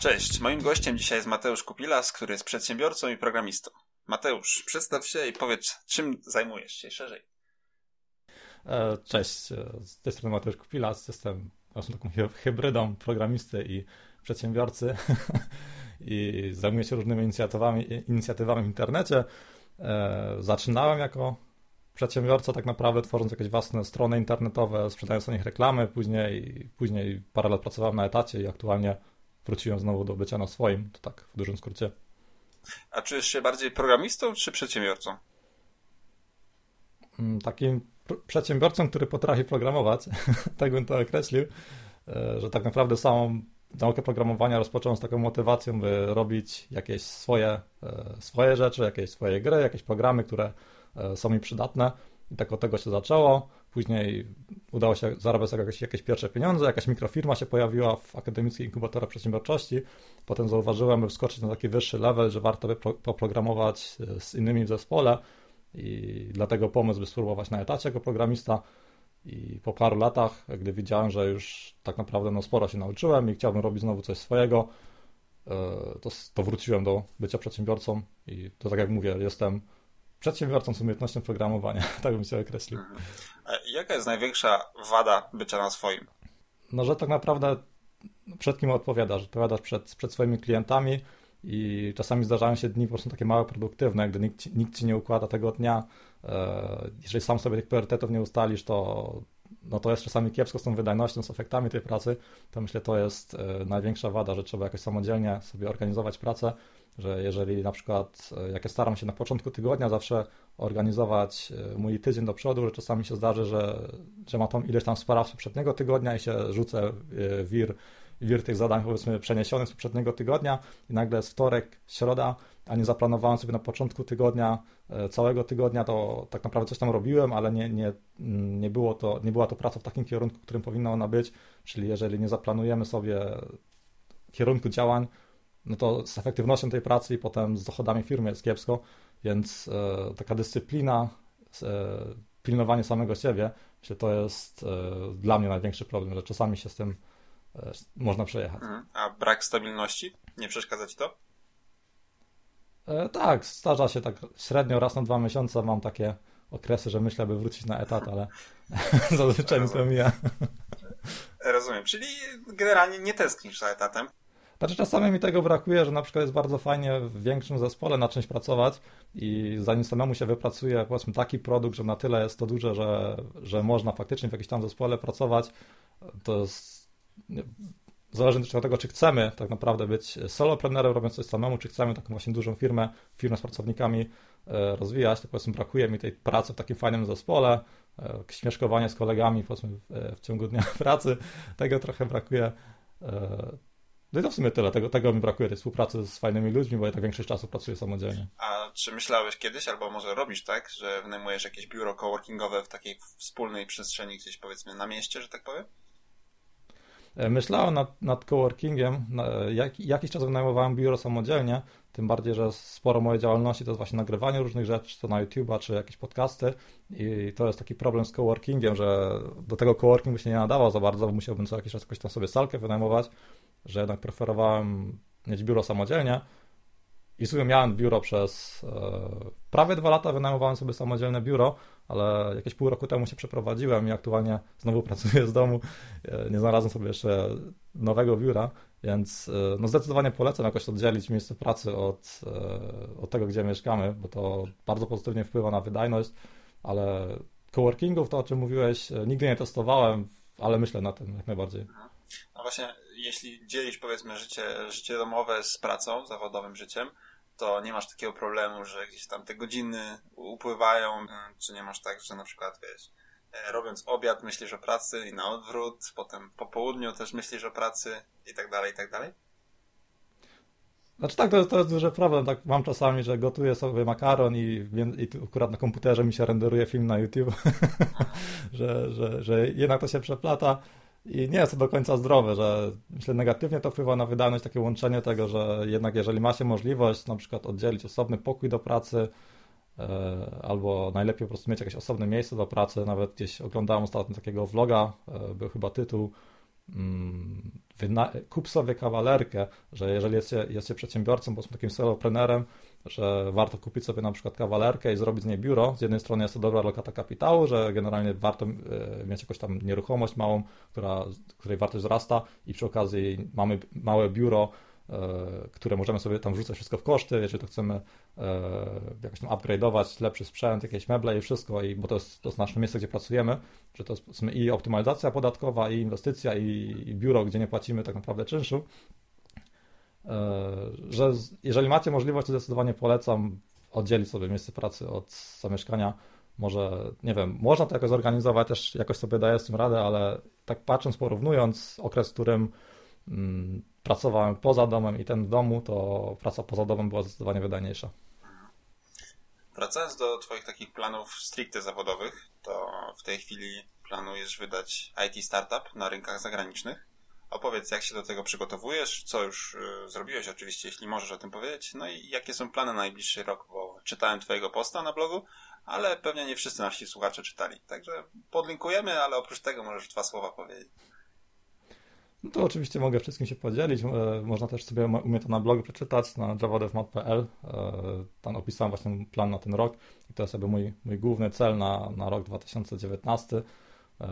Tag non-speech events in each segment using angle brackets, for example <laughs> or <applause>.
Cześć, moim gościem dzisiaj jest Mateusz Kupilas, który jest przedsiębiorcą i programistą. Mateusz, przedstaw się i powiedz, czym zajmujesz się szerzej. E, cześć, e, z tej strony Mateusz Kupilas, jestem taką hybrydą programisty i przedsiębiorcy <laughs> i zajmuję się różnymi inicjatywami, inicjatywami w internecie. E, zaczynałem jako przedsiębiorca tak naprawdę tworząc jakieś własne strony internetowe, sprzedając na nich reklamy, później, później parę lat pracowałem na etacie i aktualnie wróciłem znowu do bycia na swoim, to tak w dużym skrócie. A czujesz się bardziej programistą czy przedsiębiorcą? Mm, takim przedsiębiorcą, który potrafi programować, <laughs> tak bym to określił, e, że tak naprawdę samą naukę programowania rozpocząłem z taką motywacją, by robić jakieś swoje, e, swoje rzeczy, jakieś swoje gry, jakieś programy, które są mi przydatne. I tak od tego się zaczęło. Później udało się zarabiać jakieś, jakieś pierwsze pieniądze, jakaś mikrofirma się pojawiła w Akademickiej Inkubatora Przedsiębiorczości. Potem zauważyłem, by wskoczyć na taki wyższy level, że warto by poprogramować e, z innymi w zespole i dlatego pomysł, by spróbować na etacie jako programista. I po paru latach, gdy widziałem, że już tak naprawdę no, sporo się nauczyłem i chciałbym robić znowu coś swojego, e, to, to wróciłem do bycia przedsiębiorcą i to tak jak mówię, jestem przedsiębiorcą z umiejętnością programowania, <laughs> tak bym się określił. Mhm. Jaka jest największa wada bycia na swoim? No, że tak naprawdę przed kim odpowiadasz? Odpowiadasz przed, przed swoimi klientami i czasami zdarzają się dni po prostu takie małe produktywne, gdy nikt, nikt ci nie układa tego dnia. E, jeżeli sam sobie tych priorytetów nie ustalisz, to, no to jest czasami kiepsko z tą wydajnością, z efektami tej pracy, to myślę, to jest e, największa wada, że trzeba jakoś samodzielnie sobie organizować pracę, że jeżeli na przykład, e, jak ja staram się na początku tygodnia zawsze organizować mój tydzień do przodu, że czasami się zdarzy, że, że ma tą ileś tam spraw z poprzedniego tygodnia i się rzucę wir wir tych zadań powiedzmy przeniesionych z poprzedniego tygodnia i nagle jest wtorek, środa, a nie zaplanowałem sobie na początku tygodnia, e, całego tygodnia, to tak naprawdę coś tam robiłem, ale nie, nie, nie, było to, nie była to praca w takim kierunku, którym powinna ona być, czyli jeżeli nie zaplanujemy sobie kierunku działań, no to z efektywnością tej pracy i potem z dochodami firmy jest kiepsko, więc e, taka dyscyplina, e, pilnowanie samego siebie, myślę, to jest e, dla mnie największy problem, że czasami się z tym e, można przejechać. Mhm. A brak stabilności? Nie przeszkadza ci to? E, tak, zdarza się tak średnio raz na dwa miesiące mam takie okresy, że myślę, by wrócić na etat, ale <laughs> zazwyczaj mi to mija. Rozumiem, czyli generalnie nie tęsknisz za etatem. Znaczy czasami mi tego brakuje, że na przykład jest bardzo fajnie w większym zespole na czymś pracować i zanim samemu się wypracuje powiedzmy taki produkt, że na tyle jest to duże, że, że można faktycznie w jakimś tam zespole pracować, to jest zależy od tego, czy chcemy tak naprawdę być solopreneurem, robiąc coś samemu, czy chcemy taką właśnie dużą firmę, firmę z pracownikami e, rozwijać, to powiedzmy brakuje mi tej pracy w takim fajnym zespole, e, śmieszkowanie z kolegami powiedzmy w ciągu dnia <laughs> pracy, tego trochę brakuje. No i to w sumie tyle, tego, tego mi brakuje, tej współpracy z fajnymi ludźmi, bo ja tak większość czasu pracuję samodzielnie. A czy myślałeś kiedyś, albo może robisz tak, że wynajmujesz jakieś biuro coworkingowe w takiej wspólnej przestrzeni gdzieś powiedzmy na mieście, że tak powiem? E, myślałem nad, nad coworkingiem. Jak, jakiś czas wynajmowałem biuro samodzielnie, tym bardziej, że sporo mojej działalności to jest właśnie nagrywanie różnych rzeczy, czy to na YouTube'a, czy jakieś podcasty i to jest taki problem z coworkingiem, że do tego coworking by się nie nadawał za bardzo, bo musiałbym co jakiś czas jakoś tam sobie salkę wynajmować, że jednak preferowałem mieć biuro samodzielnie i sobie miałem biuro przez e, prawie dwa lata, wynajmowałem sobie samodzielne biuro, ale jakieś pół roku temu się przeprowadziłem i aktualnie znowu <laughs> pracuję z domu. E, nie znalazłem sobie jeszcze nowego biura, więc e, no zdecydowanie polecam jakoś oddzielić miejsce pracy od, e, od tego, gdzie mieszkamy, bo to bardzo pozytywnie wpływa na wydajność, ale coworkingów, to o czym mówiłeś, nigdy nie testowałem, ale myślę na tym jak najbardziej. No właśnie, jeśli dzielić powiedzmy życie, życie domowe z pracą, zawodowym życiem, to nie masz takiego problemu, że gdzieś tam te godziny upływają, y, czy nie masz tak, że na przykład, wiesz, e, robiąc obiad myślisz o pracy i na odwrót, potem po południu też myślisz o pracy i tak dalej, i tak dalej? Znaczy tak, to jest, to jest duży problem. Tak mam czasami, że gotuję sobie makaron i, i akurat na komputerze mi się renderuje film na YouTube, <laughs> że, że, że jednak to się przeplata. I nie jest to do końca zdrowe, że myślę negatywnie to wpływa na wydajność, takie łączenie tego, że jednak jeżeli ma się możliwość na przykład oddzielić osobny pokój do pracy, albo najlepiej po prostu mieć jakieś osobne miejsce do pracy. Nawet gdzieś oglądałem ostatnio takiego vloga, był chyba tytuł mm, kup sobie kawalerkę, że jeżeli jest jest się przedsiębiorcą, bądź takim soloprenerem, że warto kupić sobie na przykład kawalerkę i zrobić z niej biuro. Z jednej strony jest to dobra lokata kapitału, że generalnie warto e, mieć jakąś tam nieruchomość małą, która, której wartość wzrasta i przy okazji mamy małe biuro, e, które możemy sobie tam wrzucać wszystko w koszty, jeżeli to chcemy e, jakoś tam upgrade'ować, lepszy sprzęt, jakieś meble i wszystko, i, bo to jest, to jest nasze miejsce, gdzie pracujemy, że to jest i optymalizacja podatkowa, i inwestycja, i, i biuro, gdzie nie płacimy tak naprawdę czynszu, że jeżeli macie możliwość, to zdecydowanie polecam oddzielić sobie miejsce pracy od zamieszkania. Może, nie wiem, można to jakoś zorganizować, też jakoś sobie daję z tym radę, ale tak patrząc, porównując okres, w którym mm, pracowałem poza domem i ten w domu, to praca poza domem była zdecydowanie wydajniejsza. Wracając do Twoich takich planów stricte zawodowych, to w tej chwili planujesz wydać IT startup na rynkach zagranicznych. Opowiedz, jak się do tego przygotowujesz, co już y, zrobiłeś, oczywiście, jeśli możesz o tym powiedzieć, no i jakie są plany na najbliższy rok, bo czytałem Twojego posta na blogu, ale pewnie nie wszyscy nasi słuchacze czytali. Także podlinkujemy, ale oprócz tego możesz dwa słowa powiedzieć. No to oczywiście mogę wszystkim się podzielić. E, można też sobie u mnie to na blogu przeczytać na javadevmod.pl. E, tam opisałem właśnie plan na ten rok i to jest mój, mój główny cel na, na rok 2019 E,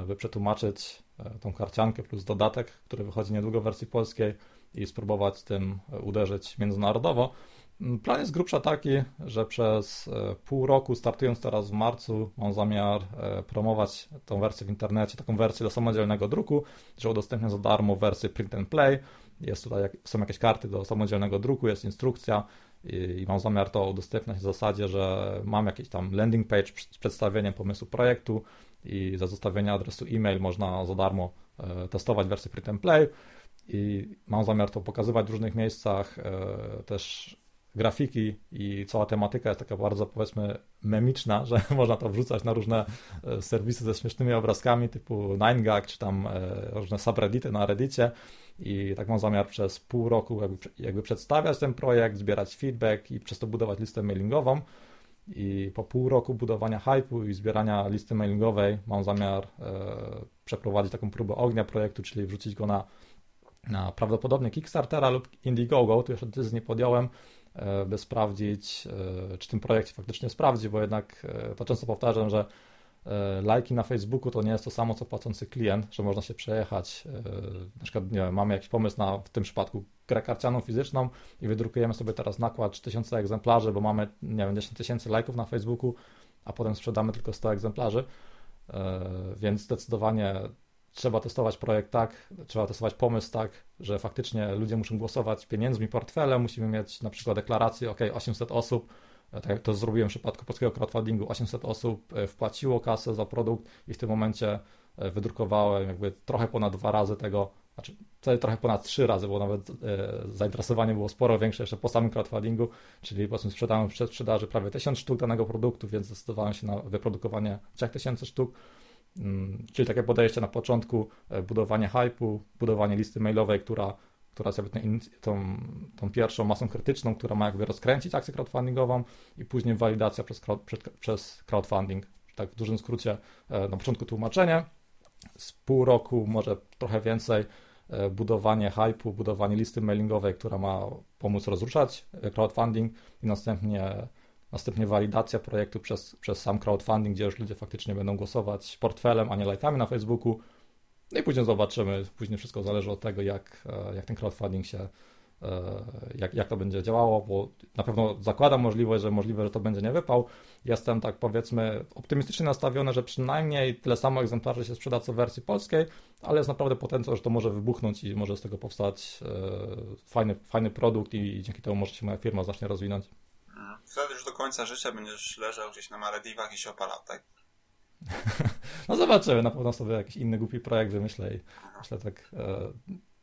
by przetłumaczyć e, tą karciankę plus dodatek, który wychodzi niedługo w wersji polskiej i spróbować tym e, uderzyć międzynarodowo. Mm, plan jest grubsza taki, że przez pół roku, startując teraz w marcu, mam zamiar promować tą wersję w internecie, taką wersję do samodzielnego druku, że udostępnię za darmo wersję print and play. Jest tutaj, są jakieś karty do samodzielnego druku, jest instrukcja i mam zamiar to udostępniać w zasadzie, że mam jakiś tam landing page z przedstawieniem pomysłu projektu, i za zostawienie adresu e-mail można za darmo e, testować wersję Print Play. I mam zamiar to pokazywać w różnych miejscach, e, też grafiki i cała tematyka jest taka bardzo powiedzmy memiczna, <laughs> że można to wrzucać na różne e, serwisy ze śmiesznymi obrazkami typu 9gag czy tam różne subreddity na reddicie. I tak mam zamiar przez pół roku jakby, jakby przedstawiać ten projekt, zbierać feedback i przez to budować listę mailingową i po pół roku budowania hype'u i zbierania listy mailingowej mam zamiar e, przeprowadzić taką próbę ognia projektu, czyli wrzucić go na, na prawdopodobnie Kickstartera lub Indiegogo. Tu jeszcze decyzji nie podjąłem, e, by sprawdzić, e, czy ten projekt się faktycznie sprawdzi, bo jednak e, to często powtarzam, że lajki na Facebooku to nie jest to samo, co płacący klient, że można się przejechać. E, na przykład, nie wiem, mamy jakiś pomysł na, w tym przypadku, grę karcianą fizyczną i wydrukujemy sobie teraz nakład 3000 egzemplarzy, bo mamy, nie wiem, 10 tysięcy lajków na Facebooku, a potem sprzedamy tylko 100 egzemplarzy. E, więc zdecydowanie trzeba testować projekt tak, trzeba testować pomysł tak, że faktycznie ludzie muszą głosować pieniędzmi, portfelem, musimy mieć na przykład deklarację, ok, 800 osób tak jak to zrobiłem w przypadku polskiego crowdfundingu, 800 osób e, wpłaciło kasę za produkt i w tym momencie e, wydrukowałem jakby trochę ponad dwa razy tego, znaczy trochę ponad trzy razy, bo nawet e, zainteresowanie było sporo większe jeszcze po samym crowdfundingu, czyli po prostu sprzedałem przed sprzedaży prawie 1000 sztuk danego produktu, więc zdecydowałem się na wyprodukowanie 3000 sztuk. Mm, czyli takie podejście na początku, budowanie hype'u, budowanie listy mailowej, która która jest jakby tą, tą, pierwszą masą krytyczną, która ma jakby rozkręcić akcję crowdfundingową i później walidacja przez, przez crowdfunding. Tak w dużym skrócie e, na początku tłumaczenie, z pół roku, może trochę więcej, e, budowanie hype'u, budowanie listy mailingowej, która ma pomóc rozruszać e, crowdfunding i następnie, następnie walidacja projektu przez, przez sam crowdfunding, gdzie już ludzie faktycznie będą głosować portfelem, a nie lajkami na Facebooku, no i później zobaczymy, później wszystko zależy od tego, jak, e, jak ten crowdfunding się, e, jak, jak to będzie działało, bo na pewno zakładam możliwość, że możliwe, że to będzie nie wypał. Jestem tak powiedzmy optymistycznie nastawiony, że przynajmniej tyle samo egzemplarzy się sprzeda co w wersji polskiej, ale jest naprawdę potencjał, że to może wybuchnąć i może z tego powstać e, fajny, fajny produkt i dzięki temu może się moja firma zacznie rozwinąć. Wtedy już do końca życia będziesz leżał gdzieś na Malediwach i się opalał, tak? <laughs> no zobaczymy, na pewno sobie jakiś inny głupi projekt wymyślę i myślę tak e,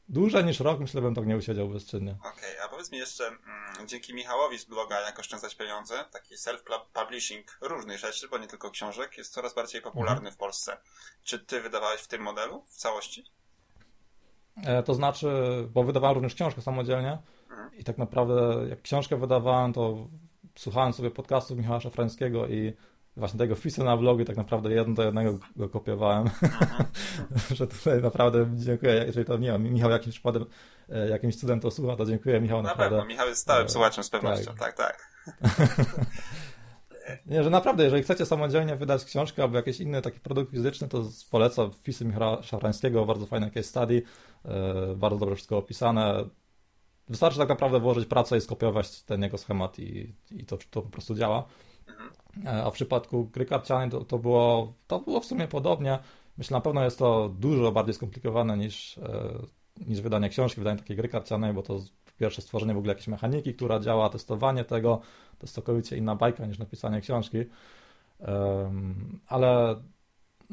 dłużej niż rok, myślę, bym tak nie usiedział bezczynnie. Okej, okay, a powiedz mi jeszcze, mm, dzięki Michałowi z bloga Jak oszczędzać pieniądze, taki self-publishing różnych rzeczy, bo nie tylko książek, jest coraz bardziej popularny mhm. w Polsce. Czy ty wydawałeś w tym modelu w całości? E, to znaczy, bo wydawałem również książkę samodzielnie mhm. i tak naprawdę jak książkę wydawałem, to słuchałem sobie podcastów Michała Szafrańskiego i właśnie tego wpisu na blogu tak naprawdę jeden do jednego go kopiowałem. <laughs> że tutaj naprawdę dziękuję, jeżeli to nie wiem, Michał jakimś przypadem, e, jakimś cudem to słucha, to dziękuję Michał Na naprawdę. pewno, Michał jest stałym e, słuchaczem z pewnością, tak, tak. tak. <laughs> nie, że naprawdę, jeżeli chcecie samodzielnie wydać książkę albo jakiś inny taki produkt fizyczny, to polecam wpisy Michała Szafrańskiego, bardzo fajne case study, e, bardzo dobrze wszystko opisane. Wystarczy tak naprawdę włożyć pracę i skopiować ten jego schemat i, i to, to po prostu działa. E, a w przypadku gry karcianej to, to, było, to było w sumie podobnie. Myślę, na pewno jest to dużo bardziej skomplikowane niż, e, niż wydanie książki, wydanie takiej gry karcianej, bo to pierwsze stworzenie w ogóle jakiejś mechaniki, która działa, testowanie tego, to jest całkowicie inna bajka niż napisanie książki. Ale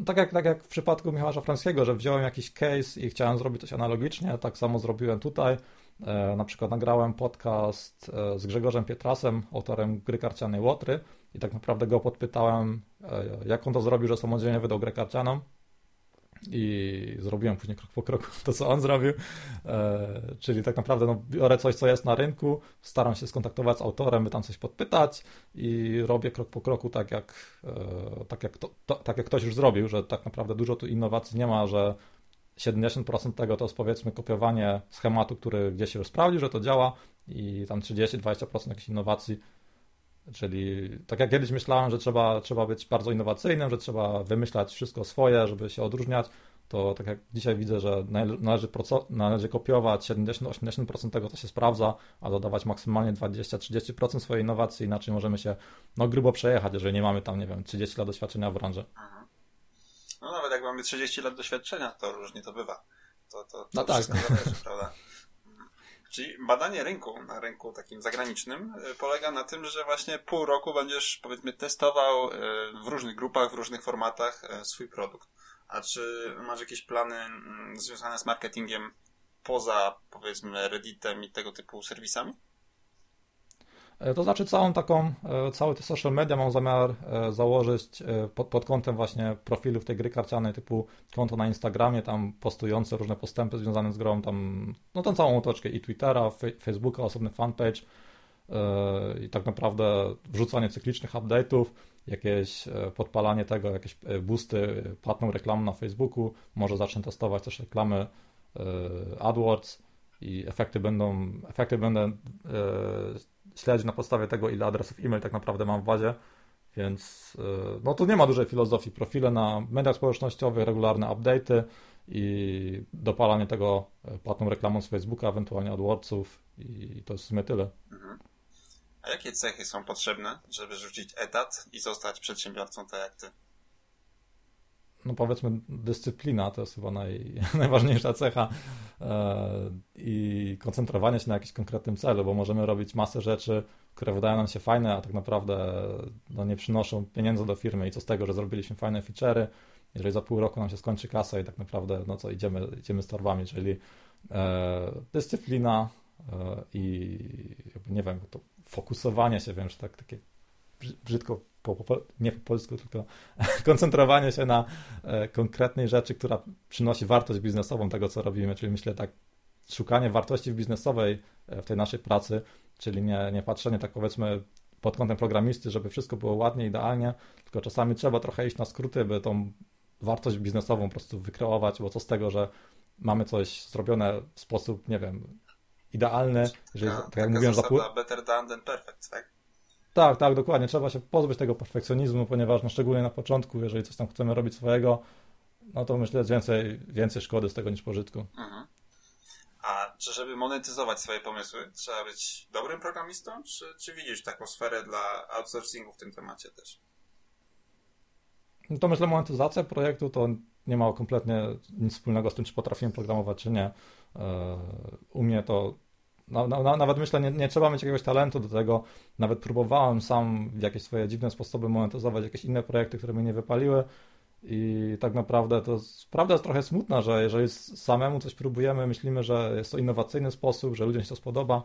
tak jak, tak jak w przypadku Michała Szafrańskiego, że wziąłem jakiś case i chciałem zrobić coś analogicznie, tak samo zrobiłem tutaj. E, na przykład nagrałem podcast z Grzegorzem Pietrasem, autorem gry karcianej Łotry, i tak naprawdę go podpytałem, e, jak on to zrobił, że samodzielnie wydał grę karcianą. I zrobiłem później krok po kroku <laughs> to, co on zrobił, e, czyli tak naprawdę no, biorę coś, co jest na rynku, staram się skontaktować z autorem, by tam coś podpytać i robię krok po kroku tak, jak, e, tak, jak, to, to, tak jak ktoś już zrobił, że tak naprawdę dużo tu innowacji nie ma, że 70% tego to jest powiedzmy kopiowanie schematu, który gdzieś już sprawdził, że to działa i tam 30-20% jakichś innowacji Czyli tak jak kiedyś myślałem, że trzeba, trzeba być bardzo innowacyjnym, że trzeba wymyślać wszystko swoje, żeby się odróżniać, to tak jak dzisiaj widzę, że należy, należy kopiować 70-80% tego, co się sprawdza, a dodawać maksymalnie 20-30% swojej innowacji, inaczej możemy się no, grubo przejechać, jeżeli nie mamy tam, nie wiem, 30 lat doświadczenia w branży. No nawet jak mamy 30 lat doświadczenia, to różnie to bywa. To, to, to no tak. zależy, prawda? Czyli badanie rynku na rynku takim zagranicznym y, polega na tym, że właśnie pół roku będziesz powiedzmy testował y, w różnych grupach, w różnych formatach y, swój produkt. A czy masz jakieś plany mm, związane z marketingiem poza powiedzmy Redditem i tego typu serwisami? E, to znaczy całą taką, e, cały te social media mam zamiar e, założyć pod, pod kątem właśnie profilów tej gry karcianej, typu konto na Instagramie, tam postujące różne postępy związane z grą, tam, no tą całą otoczkę i Twittera, Facebooka, osobny fanpage i tak naprawdę wrzucanie cyklicznych update'ów, jakieś podpalanie tego, jakieś boosty, płatną reklamę na Facebooku, może zacznę testować też reklamy AdWords i efekty będą, efekty będę śledzić na podstawie tego, ile adresów e-mail tak naprawdę mam w bazie. Więc y, no tu nie ma dużej filozofii. Profile na mediach społecznościowych, regularne update'y i dopalanie tego y, płatną reklamą z Facebooka, ewentualnie AdWordsów i to jest w sumie tyle. Mhm. A jakie cechy są potrzebne, żeby rzucić etat i zostać przedsiębiorcą tak jak ty? No powiedzmy dyscyplina to jest chyba naj, <laughs> najważniejsza cecha e, i koncentrowanie się na jakimś konkretnym celu, bo możemy robić masę rzeczy, które wydają nam się fajne, a tak naprawdę no, nie przynoszą pieniędzy do firmy i co z tego, że zrobiliśmy fajne feature'y, jeżeli za pół roku nam się skończy kasa i tak naprawdę no co, idziemy, idziemy z torbami, czyli e, dyscyplina e, i nie wiem, to fokusowanie się, wiem, że tak takie brzydko po, po, nie po polsku, tylko <laughs> koncentrowanie się na e, konkretnej rzeczy, która przynosi wartość biznesową tego, co robimy. Czyli myślę tak, szukanie wartości biznesowej e, w tej naszej pracy, czyli nie, nie patrzenie tak powiedzmy pod kątem programisty, żeby wszystko było ładnie, idealnie, tylko czasami trzeba trochę iść na skróty, by tą wartość biznesową po prostu wykreować, bo co z tego, że mamy coś zrobione w sposób, nie wiem, idealny, jeżeli, tak jak mówiłem, za pół... better done than perfect, tak? Tak, tak, dokładnie. Trzeba się pozbyć tego perfekcjonizmu, ponieważ no, szczególnie na początku, jeżeli coś tam chcemy robić swojego, no to myślę, że więcej, więcej szkody z tego niż pożytku. Mhm. A czy żeby monetyzować swoje pomysły, trzeba być dobrym programistą, czy, czy widzisz taką sferę dla outsourcingu w tym temacie też? No to myślę, monetyzacja projektu to nie ma kompletnie nic wspólnego z tym, czy potrafimy programować, czy nie. E, u mnie to no, no, nawet myślę, nie, nie, trzeba mieć jakiegoś talentu do tego. Nawet próbowałem sam w jakieś swoje dziwne sposoby monetyzować jakieś inne projekty, które mnie nie wypaliły. I tak naprawdę to prawda jest trochę smutna, że jeżeli samemu coś próbujemy, myślimy, że jest to innowacyjny sposób, że ludziom się to spodoba,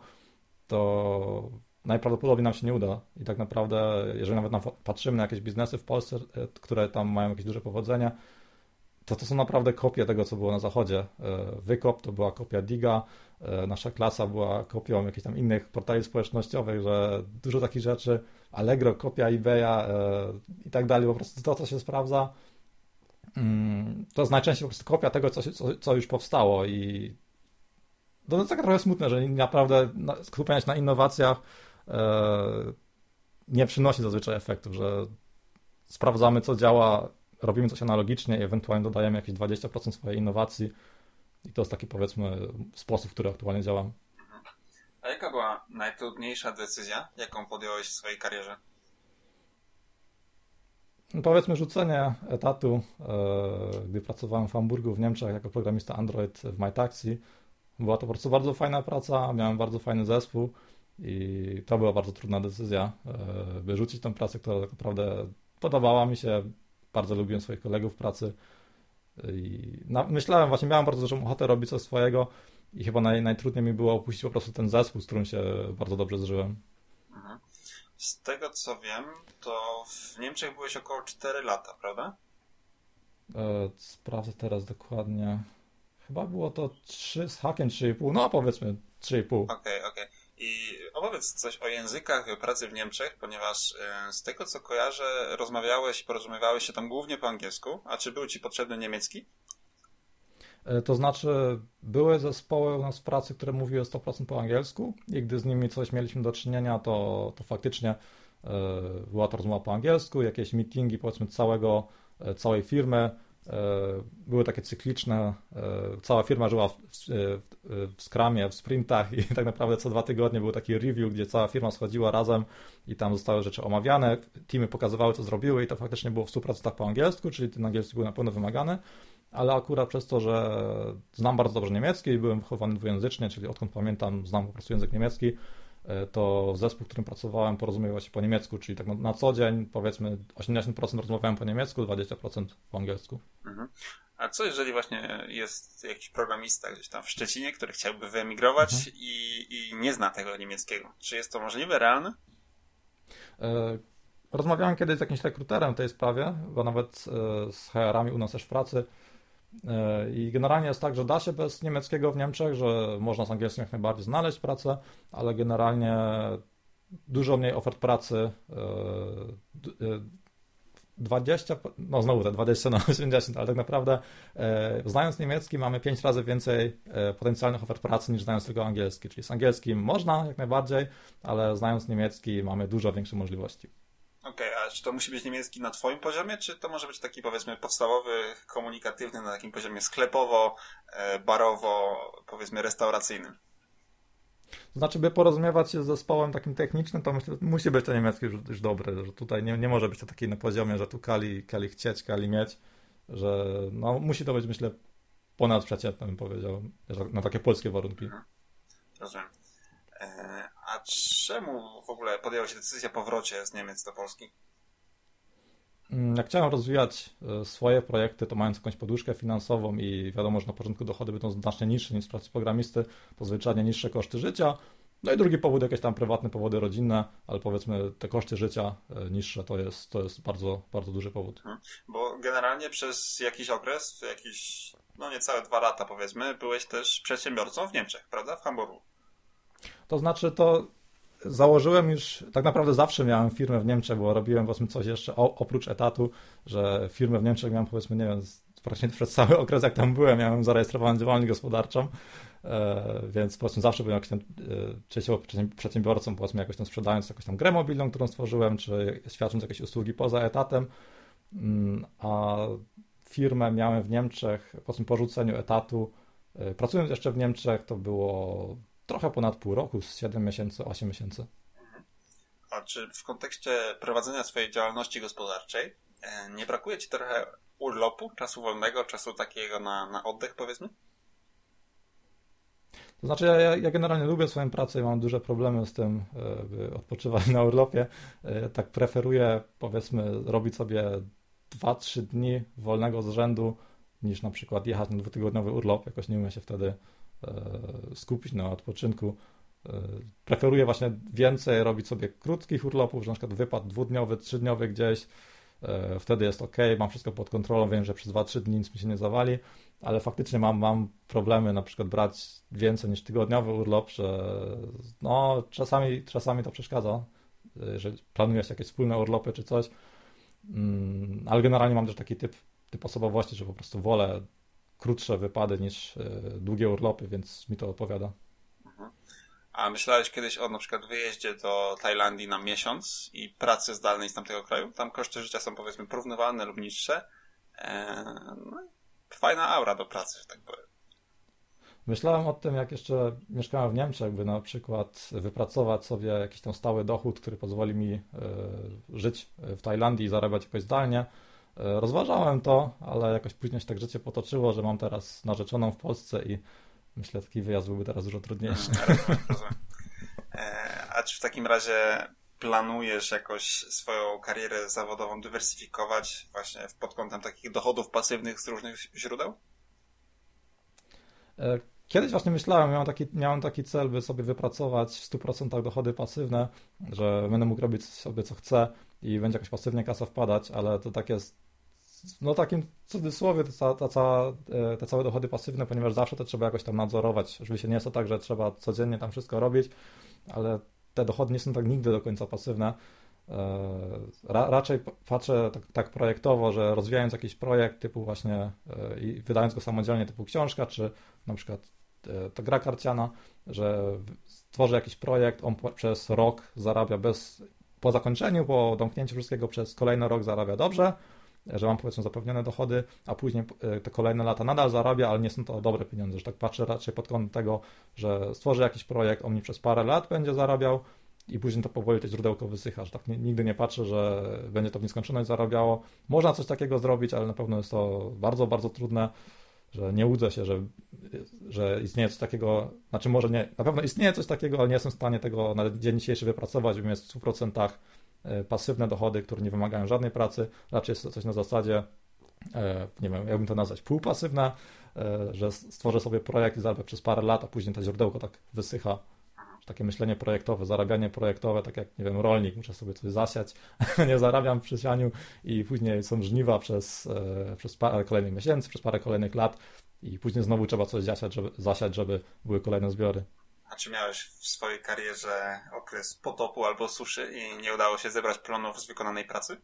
to najprawdopodobniej nam się nie uda. I tak naprawdę, jeżeli nawet patrzymy na jakieś biznesy w Polsce, e, które tam mają jakieś duże powodzenie, to to są naprawdę kopie tego, co było na zachodzie. E, Wykop to była kopia Diga, e, nasza klasa była kopią jakichś tam innych portali społecznościowych, że dużo takich rzeczy, Allegro, kopia eBaya i tak dalej, po prostu to, co się sprawdza, mm, to jest najczęściej po prostu kopia tego, co, co, już powstało. I to jest tak trochę smutne, że naprawdę skupianie się na innowacjach nie przynosi zazwyczaj efektów, że sprawdzamy, co działa robimy coś analogicznie i ewentualnie dodajemy jakieś 20% swojej innowacji i to jest taki powiedzmy sposób, w który aktualnie działam. A jaka była najtrudniejsza decyzja, jaką podjąłeś w swojej karierze? No powiedzmy rzucenie etatu, e, gdy pracowałem w Hamburgu w Niemczech jako programista Android w MyTaxi. Była to po prostu bardzo fajna praca, miałem bardzo fajny zespół i to była bardzo trudna decyzja, e, by rzucić tę pracę, która tak naprawdę podobała mi się, bardzo lubiłem swoich kolegów w pracy i na, myślałem, właśnie miałem bardzo dużą ochotę robić coś swojego i chyba naj, najtrudniej mi było opuścić po prostu ten zespół, z którym się bardzo dobrze zżyłem. Mhm. Z tego co wiem, to w Niemczech byłeś około 4 lata, prawda? E, sprawdzę teraz dokładnie. Chyba było to 3 z hakiem 3,5, no powiedzmy 3,5. Okej, okay, okej. Okay. I opowiedz coś o językach pracy w Niemczech, ponieważ e, z tego co kojarzę, rozmawiałeś, porozumiewałeś się tam głównie po angielsku. A czy był ci potrzebny niemiecki? E, to znaczy, były zespoły u nas w pracy, które mówiły 100% po angielsku, i gdy z nimi coś mieliśmy do czynienia, to, to faktycznie e, była to rozmowa po angielsku, jakieś meetingi, powiedzmy, całego, całej firmy były takie cykliczne. E, cała firma żyła w, w, w Scrumie, w sprintach i tak naprawdę co dwa tygodnie był taki review, gdzie cała firma schodziła razem i tam zostały rzeczy omawiane, teamy pokazywały, co zrobiły i to faktycznie było w 100% po angielsku, czyli ten angielski był na pewno wymagany, ale akurat przez to, że znam bardzo dobrze niemiecki i byłem wychowany dwujęzycznie, czyli odkąd pamiętam, znam po prostu język niemiecki, E, to zespół, w którym pracowałem, porozumiewał się po niemiecku, czyli tak na, co dzień powiedzmy 80% rozmawiałem po niemiecku, 20% po angielsku. Mhm. A co jeżeli właśnie jest jakiś programista gdzieś tam w Szczecinie, który chciałby wyemigrować mhm. i, i nie zna tego niemieckiego? Czy jest to możliwe, realne? E, rozmawiałem kiedyś z jakimś rekruterem w tej sprawie, bo nawet e, z HR-ami u nas też w pracy E, I generalnie jest tak, że da się bez niemieckiego w Niemczech, że można z angielskim jak najbardziej znaleźć pracę, ale generalnie dużo mniej ofert pracy. 20, e, e, no znowu te 20 na 80, ale tak naprawdę znając niemiecki mamy 5 razy więcej potencjalnych ofert pracy niż znając tylko angielski. Czyli z angielskim można jak najbardziej, ale znając niemiecki mamy dużo większe możliwości. Okej, okay, a czy to musi być niemiecki na twoim poziomie, czy to może być taki powiedzmy podstawowy, komunikatywny na takim poziomie sklepowo, e, barowo, powiedzmy restauracyjnym? Znaczy, by porozumiewać się z zespołem takim technicznym, to myślę, musi być to niemiecki już, już dobry, że tutaj nie, nie może być to taki na poziomie, że tu kali, kali chcieć, kali mieć, że no, musi to być, myślę, ponadprzeciętne, bym powiedział, na takie polskie warunki. Mhm. Rozumiem. E, a czemu w ogóle podjęła się decyzja powrocie z Niemiec do Polski? Mm, jak chciałem rozwijać e, swoje projekty, to mając jakąś poduszkę finansową i wiadomo, że na początku dochody będą znacznie niższe niż pracy programisty, to zwyczajnie niższe koszty życia. No i drugi powód, jakieś tam prywatne powody rodzinne, ale powiedzmy te koszty życia e, niższe to jest, to jest bardzo, bardzo duży powód. Hmm. Bo generalnie przez jakiś okres, jakiś, no niecałe dwa lata powiedzmy, byłeś też przedsiębiorcą w Niemczech, prawda? W Hamburgu. To znaczy to założyłem już, tak naprawdę zawsze miałem firmę w Niemczech, bo robiłem powiedzmy coś jeszcze oprócz etatu, że firmę w Niemczech miałem powiedzmy, nie wiem, praktycznie <laughs> przez cały okres jak tam byłem, miałem zarejestrowaną działalność gospodarczą, e, więc powiedzmy zawsze byłem jakimś tam e, przedsiębiorcą, powiedzmy jakoś tam sprzedając jakąś tam grę mobilną, którą stworzyłem, czy świadcząc jakieś usługi poza etatem, mm, a firmę miałem w Niemczech, po rzuceniu etatu, e, pracując jeszcze w Niemczech, to było trochę ponad pół roku, z 7 miesięcy, 8 miesięcy. A czy w kontekście prowadzenia swojej działalności gospodarczej e, nie brakuje Ci trochę urlopu, czasu wolnego, czasu takiego na, na oddech, powiedzmy? To znaczy, ja, ja generalnie lubię swoją pracę i mam duże problemy z tym, e, by odpoczywać na urlopie. E, tak preferuję, powiedzmy, robić sobie 2-3 dni wolnego z rzędu, niż na przykład jechać na dwutygodniowy urlop. Jakoś nie umiem się wtedy skupić na odpoczynku. E, preferuję właśnie więcej robić sobie krótkich urlopów, że na przykład wypad dwudniowy, trzydniowy gdzieś, wtedy jest ok, mam wszystko pod kontrolą, wiem, że przez 2-3 dni nic mi się nie zawali, ale faktycznie mam, mam problemy na przykład brać więcej niż tygodniowy urlop, że no czasami, czasami to przeszkadza, że planujesz jakieś wspólne urlopy czy coś, mm, ale generalnie mam też taki typ, typ osobowości, że po prostu wolę krótsze wypady niż e, długie urlopy, więc mi to odpowiada. Mhm. A myślałeś kiedyś o na przykład wyjeździe do Tajlandii na miesiąc i pracy zdalnej z tamtego kraju? Tam koszty życia są powiedzmy porównywalne lub niższe. Eee, no, fajna aura do pracy, że tak powiem. Myślałem o tym, jak jeszcze mieszkałem w Niemczech, by na przykład wypracować sobie jakiś tam stały dochód, który pozwoli mi e, żyć w Tajlandii i zarabiać jakoś zdalnie. E, rozważałem to, ale jakoś później się tak życie potoczyło, że mam teraz narzeczoną w Polsce i myślę, taki wyjazd byłby teraz dużo trudniejszy. rozumiem. E, a czy w takim razie planujesz jakoś swoją karierę zawodową dywersyfikować właśnie pod kątem takich dochodów pasywnych z różnych źródeł? E, kiedyś właśnie myślałem, miałem taki, miałem taki cel, by sobie wypracować w 100% dochody pasywne, że będę mógł robić sobie co chcę i będzie jakoś pasywnie kasa wpadać, ale to tak jest, no takim cudzysłowie, ta, ta, ta, e, te całe dochody pasywne, ponieważ zawsze to trzeba jakoś tam nadzorować. Oczywiście nie jest to tak, że trzeba codziennie tam wszystko robić, ale te dochody nie są tak nigdy do końca pasywne. E, ra, raczej patrzę tak, tak, projektowo, że rozwijając jakiś projekt typu właśnie e, i wydając go samodzielnie typu książka, czy na przykład ta gra karciana, że stworzę jakiś projekt, on przez rok zarabia bez, po zakończeniu, po domknięciu wszystkiego przez kolejny rok zarabia dobrze, że mam powiedzmy zapewnione dochody, a później te kolejne lata nadal zarabia, ale nie są to dobre pieniądze, że tak patrzę raczej pod kątem tego, że stworzę jakiś projekt, on mi przez parę lat będzie zarabiał, i później to powoli to źródełko wysycha, że tak nigdy nie patrzę, że będzie to w nieskończoność zarabiało. Można coś takiego zrobić, ale na pewno jest to bardzo, bardzo trudne, że nie łudzę się, że, że istnieje coś takiego, znaczy może nie, na pewno istnieje coś takiego, ale nie jestem w stanie tego na dzień dzisiejszy wypracować, bym jest w 100% e, pasywne dochody, które nie wymagają żadnej pracy, raczej jest to coś na zasadzie, e, nie wiem, jakbym to nazwać, półpasywne, e, że stworzę sobie projekt i zarabię przez parę lat, a później to źródełko tak wysycha takie myślenie projektowe, zarabianie projektowe, tak jak, nie wiem, rolnik, muszę sobie coś zasiać, <laughs> nie zarabiam przy sianiu i później są żniwa przez, e, przez parę kolejnych miesięcy, przez parę kolejnych lat i później znowu trzeba coś zasiać, żeby, zasiać, żeby były kolejne zbiory. A czy miałeś w swojej karierze okres potopu albo suszy i nie udało się zebrać plonów z wykonanej pracy?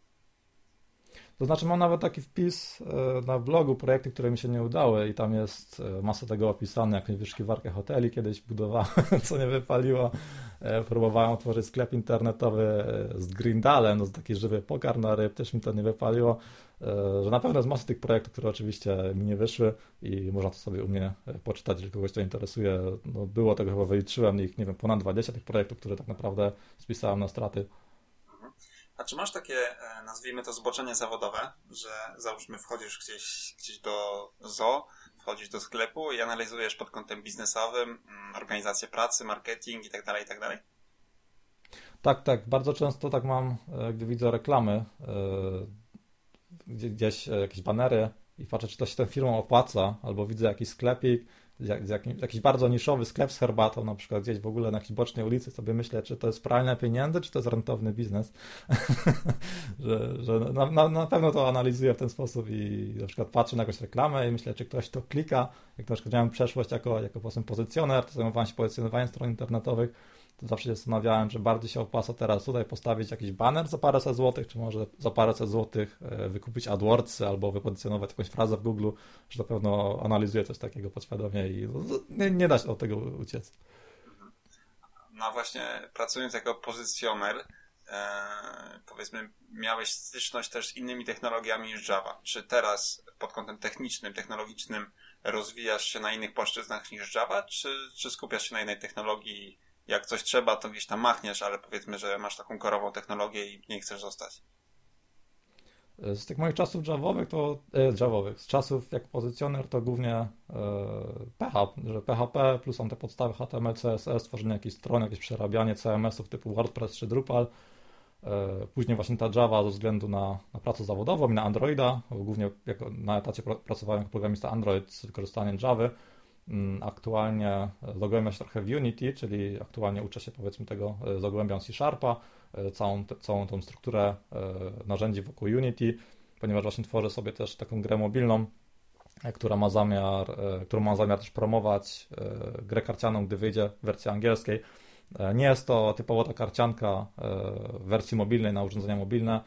To znaczy mam nawet taki wpis e, na blogu, projekty, które mi się nie udały i tam jest e, masa tego opisane, jakąś wyszukiwarkę hoteli kiedyś budowałem, <laughs> co nie wypaliło. E, próbowałem otworzyć sklep internetowy z Grindalem, no taki żywy pokarm na ryb, też mi to nie wypaliło. Że na pewno jest masa tych projektów, które oczywiście mi nie wyszły i można to sobie u mnie poczytać, jeżeli kogoś to interesuje. No było tego chyba wyliczyłem ich, nie wiem, ponad 20 tych projektów, które tak naprawdę spisałem na straty. A czy masz takie, e, nazwijmy to, zboczenie zawodowe, że załóżmy wchodzisz gdzieś, gdzieś do zoo, wchodzisz do sklepu i analizujesz pod kątem biznesowym mm, organizację pracy, marketing itd., tak itd.? Tak, tak, tak. Bardzo często tak mam, e, gdy widzę reklamy, e, gdzieś jakieś banery i patrzę, czy to się tą firmą opłaca, albo widzę jakiś sklepik, jakiś bardzo niszowy sklep z herbatą, na przykład gdzieś w ogóle na jakiejś bocznej ulicy, sobie myślę, czy to jest pralne pieniędzy, czy to jest rentowny biznes. <laughs> że, że na, na, na, pewno to analizuję w ten sposób i na przykład patrzę na jakąś reklamę i myślę, czy ktoś to klika. Jak na przykład miałem przeszłość jako, jako pozycjoner, to zajmowałem się pozycjonowaniem stron internetowych, to zawsze się zastanawiałem, czy bardziej się opłaca teraz tutaj postawić jakiś banner za paręset złotych, czy może za paręset złotych e, wykupić AdWordsy albo wypozycjonować jakąś frazę w Google, że na pewno analizuję coś takiego podświadomie i nie, nie da się od tego uciec. No właśnie, pracując jako pozycjoner, e, powiedzmy, miałeś styczność też z innymi technologiami niż Java. Czy teraz pod kątem technicznym, technologicznym rozwijasz się na innych płaszczyznach niż Java, czy, czy skupiasz się na innej technologii jak coś trzeba, to gdzieś tam machniesz, ale powiedzmy, że masz taką korową technologię i nie chcesz zostać. Z tych moich czasów javowych to, e, javowych, z czasów jak pozycjoner to głównie e, PHP, że PHP plus są te podstawy HTML, CSS, tworzenie jakichś stron, jakieś przerabianie CMS-ów typu WordPress czy Drupal. E, później właśnie ta Java ze względu na, na pracę zawodową i na Androida, głównie jako, na etacie pracowałem jako programista Android z wykorzystaniem Java, aktualnie zagłębiam się trochę w Unity, czyli aktualnie uczę się powiedzmy tego, e, zagłębiam C Sharpa całą, całą tą strukturę narzędzi wokół Unity, ponieważ właśnie tworzę sobie też taką grę mobilną, która ma zamiar, którą mam zamiar też promować grę karcianą, gdy wyjdzie w wersji angielskiej. Nie jest to typowo ta karcianka w wersji mobilnej na urządzenia mobilne,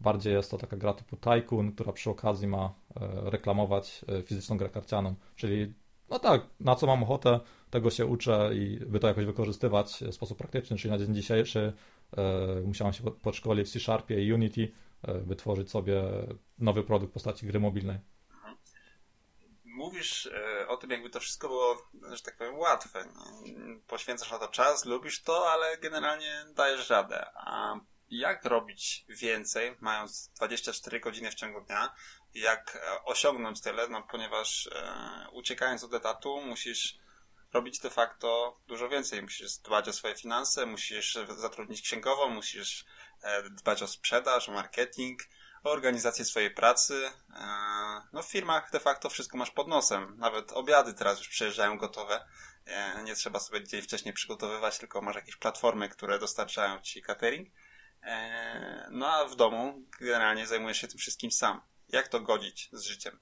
Bardziej jest to taka gra typu Tycoon, która przy okazji ma e, reklamować e, fizyczną grę karcianą. Czyli, no tak, na co mam ochotę, tego się uczę i by to jakoś wykorzystywać w sposób praktyczny, czyli na dzień dzisiejszy e, musiałem się podszkolić w C-Sharpie i Unity, by tworzyć sobie nowy produkt w postaci gry mobilnej. Mówisz o tym, jakby to wszystko było, że tak powiem, łatwe. Poświęcasz na to czas, lubisz to, ale generalnie dajesz radę. A jak robić więcej, mając 24 godziny w ciągu dnia, jak e, osiągnąć tyle, no ponieważ e, uciekając od etatu musisz robić de facto dużo więcej. Musisz dbać o swoje finanse, musisz zatrudnić księgową, musisz e, dbać o sprzedaż, o marketing, o organizację swojej pracy. E, no w firmach de facto wszystko masz pod nosem. Nawet obiady teraz już przyjeżdżają gotowe. E, nie trzeba sobie dzień wcześniej przygotowywać, tylko masz jakieś platformy, które dostarczają ci catering. E, no a w domu generalnie zajmujesz się tym wszystkim sam. Jak to godzić z życiem?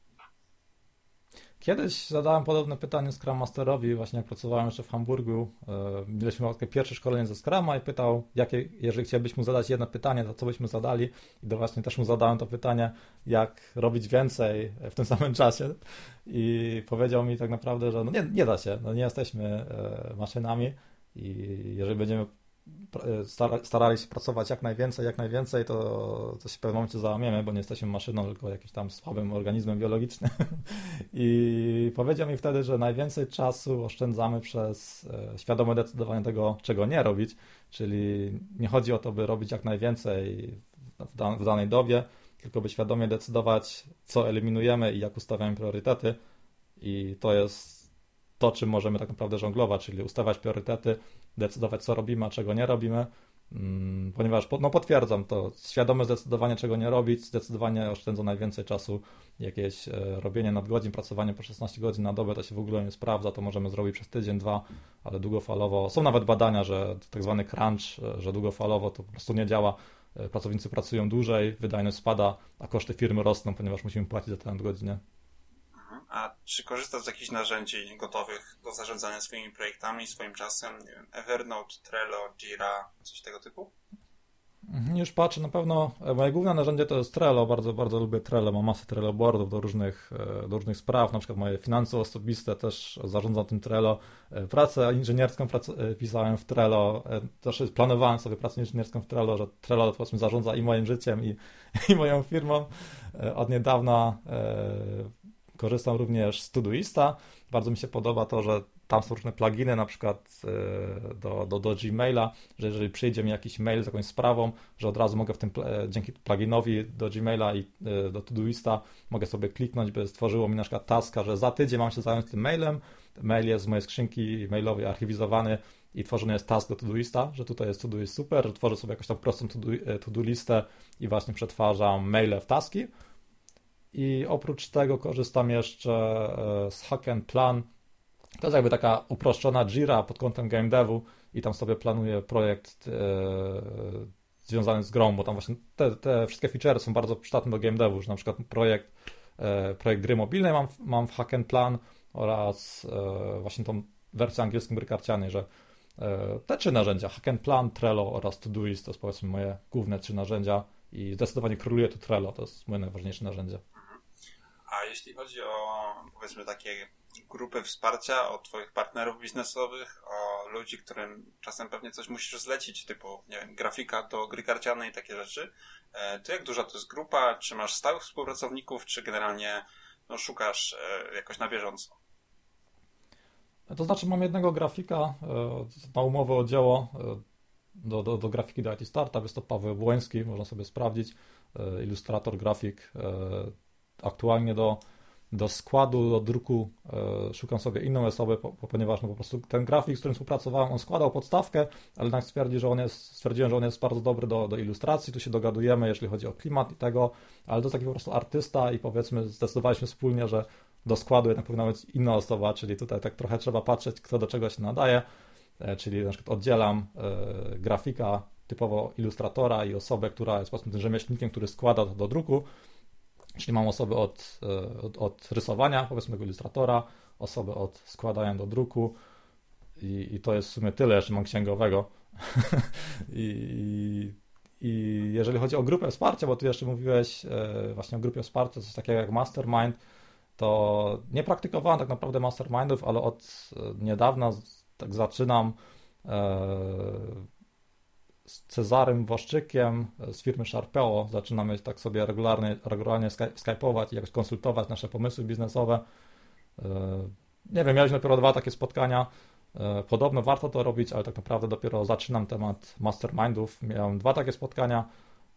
Kiedyś zadałem podobne pytanie Scrum Masterowi, właśnie jak pracowałem jeszcze w Hamburgu. E, mieliśmy pierwsze szkolenie ze Scrama i pytał, jakie, jeżeli chcielibyśmy zadać jedno pytanie, to co byśmy zadali. I to właśnie też mu zadałem to pytanie, jak robić więcej w tym samym czasie. I powiedział mi tak naprawdę, że no nie, nie da się, no nie jesteśmy e, maszynami i jeżeli będziemy starali się pracować jak najwięcej, jak najwięcej, to, to się w pewnym momencie załamiemy, bo nie jesteśmy maszyną, tylko jakimś tam słabym organizmem biologicznym. <laughs> I powiedział mi wtedy, że najwięcej czasu oszczędzamy przez e, świadome decydowanie tego, czego nie robić, czyli nie chodzi o to, by robić jak najwięcej w, dan w danej dobie, tylko by świadomie decydować, co eliminujemy i jak ustawiamy priorytety. I to jest to, czym możemy tak naprawdę żonglować, czyli ustawiać priorytety, decydować, co robimy, a czego nie robimy, mm, ponieważ no, potwierdzam to, świadome zdecydowanie, czego nie robić, zdecydowanie oszczędza najwięcej czasu jakieś e, robienie nadgodzin, pracowanie po 16 godzin na dobę, to się w ogóle nie sprawdza, to możemy zrobić przez tydzień, dwa, ale długofalowo. Są nawet badania, że tak zwany crunch, e, że długofalowo to po prostu nie działa. E, pracownicy pracują dłużej, wydajność spada, a koszty firmy rosną, ponieważ musimy płacić za te nadgodziny. A czy korzystasz z jakichś narzędzi gotowych do zarządzania swoimi projektami, swoim czasem? Nie wiem, Evernote, Trello, Jira, coś tego typu? Mhm, już patrzę, na pewno e, moje główne narzędzie to jest Trello, bardzo, bardzo lubię Trello, mam masę Trello boardów do różnych, e, do różnych spraw, na przykład moje finanse osobiste też zarządzam tym Trello, e, pracę inżynierską pisałem w Trello, też planowałem sobie pracę inżynierską w Trello, że Trello powiedzmy zarządza i moim życiem i, <laughs> i moją firmą. Od niedawna Korzystam również z Todoista. Bardzo mi się podoba to, że tam są różne pluginy, na przykład e, do, do, do Gmaila, że jeżeli przyjdzie mi jakiś mail z jakąś sprawą, że od razu mogę w tym, dzięki pluginowi do Gmaila i e, do Todoista mogę sobie kliknąć, by stworzyło mi na przykład taska, że za tydzień mam się zająć tym mailem, mail jest z mojej skrzynki mailowej archiwizowany i tworzony jest task do Todoista, że tutaj jest Todoist super, że tworzę sobie jakąś tam prostą to-do e, listę i właśnie przetwarzam maile w taski, i oprócz tego korzystam jeszcze e, z Hack and Plan. To jest jakby taka uproszczona Jira pod kątem game devu i tam sobie planuję projekt e, związany z grą, bo tam właśnie te, te wszystkie feature są bardzo przydatne do game devu, że na przykład projekt, e, projekt gry mobilnej mam, mam w Hack and Plan oraz właśnie tą wersję angielską gry karcianej, że te trzy narzędzia, Hack and Plan, Trello oraz Todoist, to jest powiedzmy moje główne trzy narzędzia i zdecydowanie króluje to Trello, to jest moje najważniejsze narzędzie. A jeśli chodzi o, powiedzmy, takie grupy wsparcia, o Twoich partnerów biznesowych, o ludzi, którym czasem pewnie coś musisz zlecić, typu, nie wiem, grafika do gry karcianej takie rzeczy, e, to jak duża to jest grupa? Czy masz stałych współpracowników, czy generalnie no, szukasz e, jakoś na bieżąco? To znaczy mam jednego grafika e, na umowę o dzieło do, do, do grafiki do IT Startup, jest to Paweł Błoński, można sobie sprawdzić, ilustrator, grafik, aktualnie do, do składu, do druku e, szukam sobie inną osobę, po, ponieważ no po prostu ten grafik, z którym współpracowałem, on składał podstawkę, ale jednak stwierdzi, że on jest, stwierdziłem, że on jest bardzo dobry do, do ilustracji, tu się dogadujemy, jeżeli chodzi o klimat i tego, ale to jest taki po prostu artysta i powiedzmy zdecydowaliśmy wspólnie, że do składu jednak powinna być inna osoba, czyli tutaj tak trochę trzeba patrzeć, kto do czego się nadaje, e, czyli na przykład oddzielam e, grafika typowo ilustratora i osobę, która jest po prostu tym rzemieślnikiem, który składa to do druku. Czyli mam osoby od, e, od, od rysowania, powiedzmy ilustratora, osoby od składania do druku i, i to jest w sumie tyle, jeszcze mam księgowego. <laughs> I, I jeżeli chodzi o grupę wsparcia, bo tu jeszcze mówiłeś e, właśnie o grupie wsparcia, coś takiego jak Mastermind, to nie praktykowałem tak naprawdę mastermindów, ale od e, niedawna tak zaczynam z Cezarym Waszczykiem z firmy Sharpeo zaczynamy tak sobie regularnie, regularnie skype'ować i jakoś konsultować nasze pomysły biznesowe. E, nie wiem, mieliśmy dopiero dwa takie spotkania. E, podobno warto to robić, ale tak naprawdę dopiero zaczynam temat mastermindów. Miałem dwa takie spotkania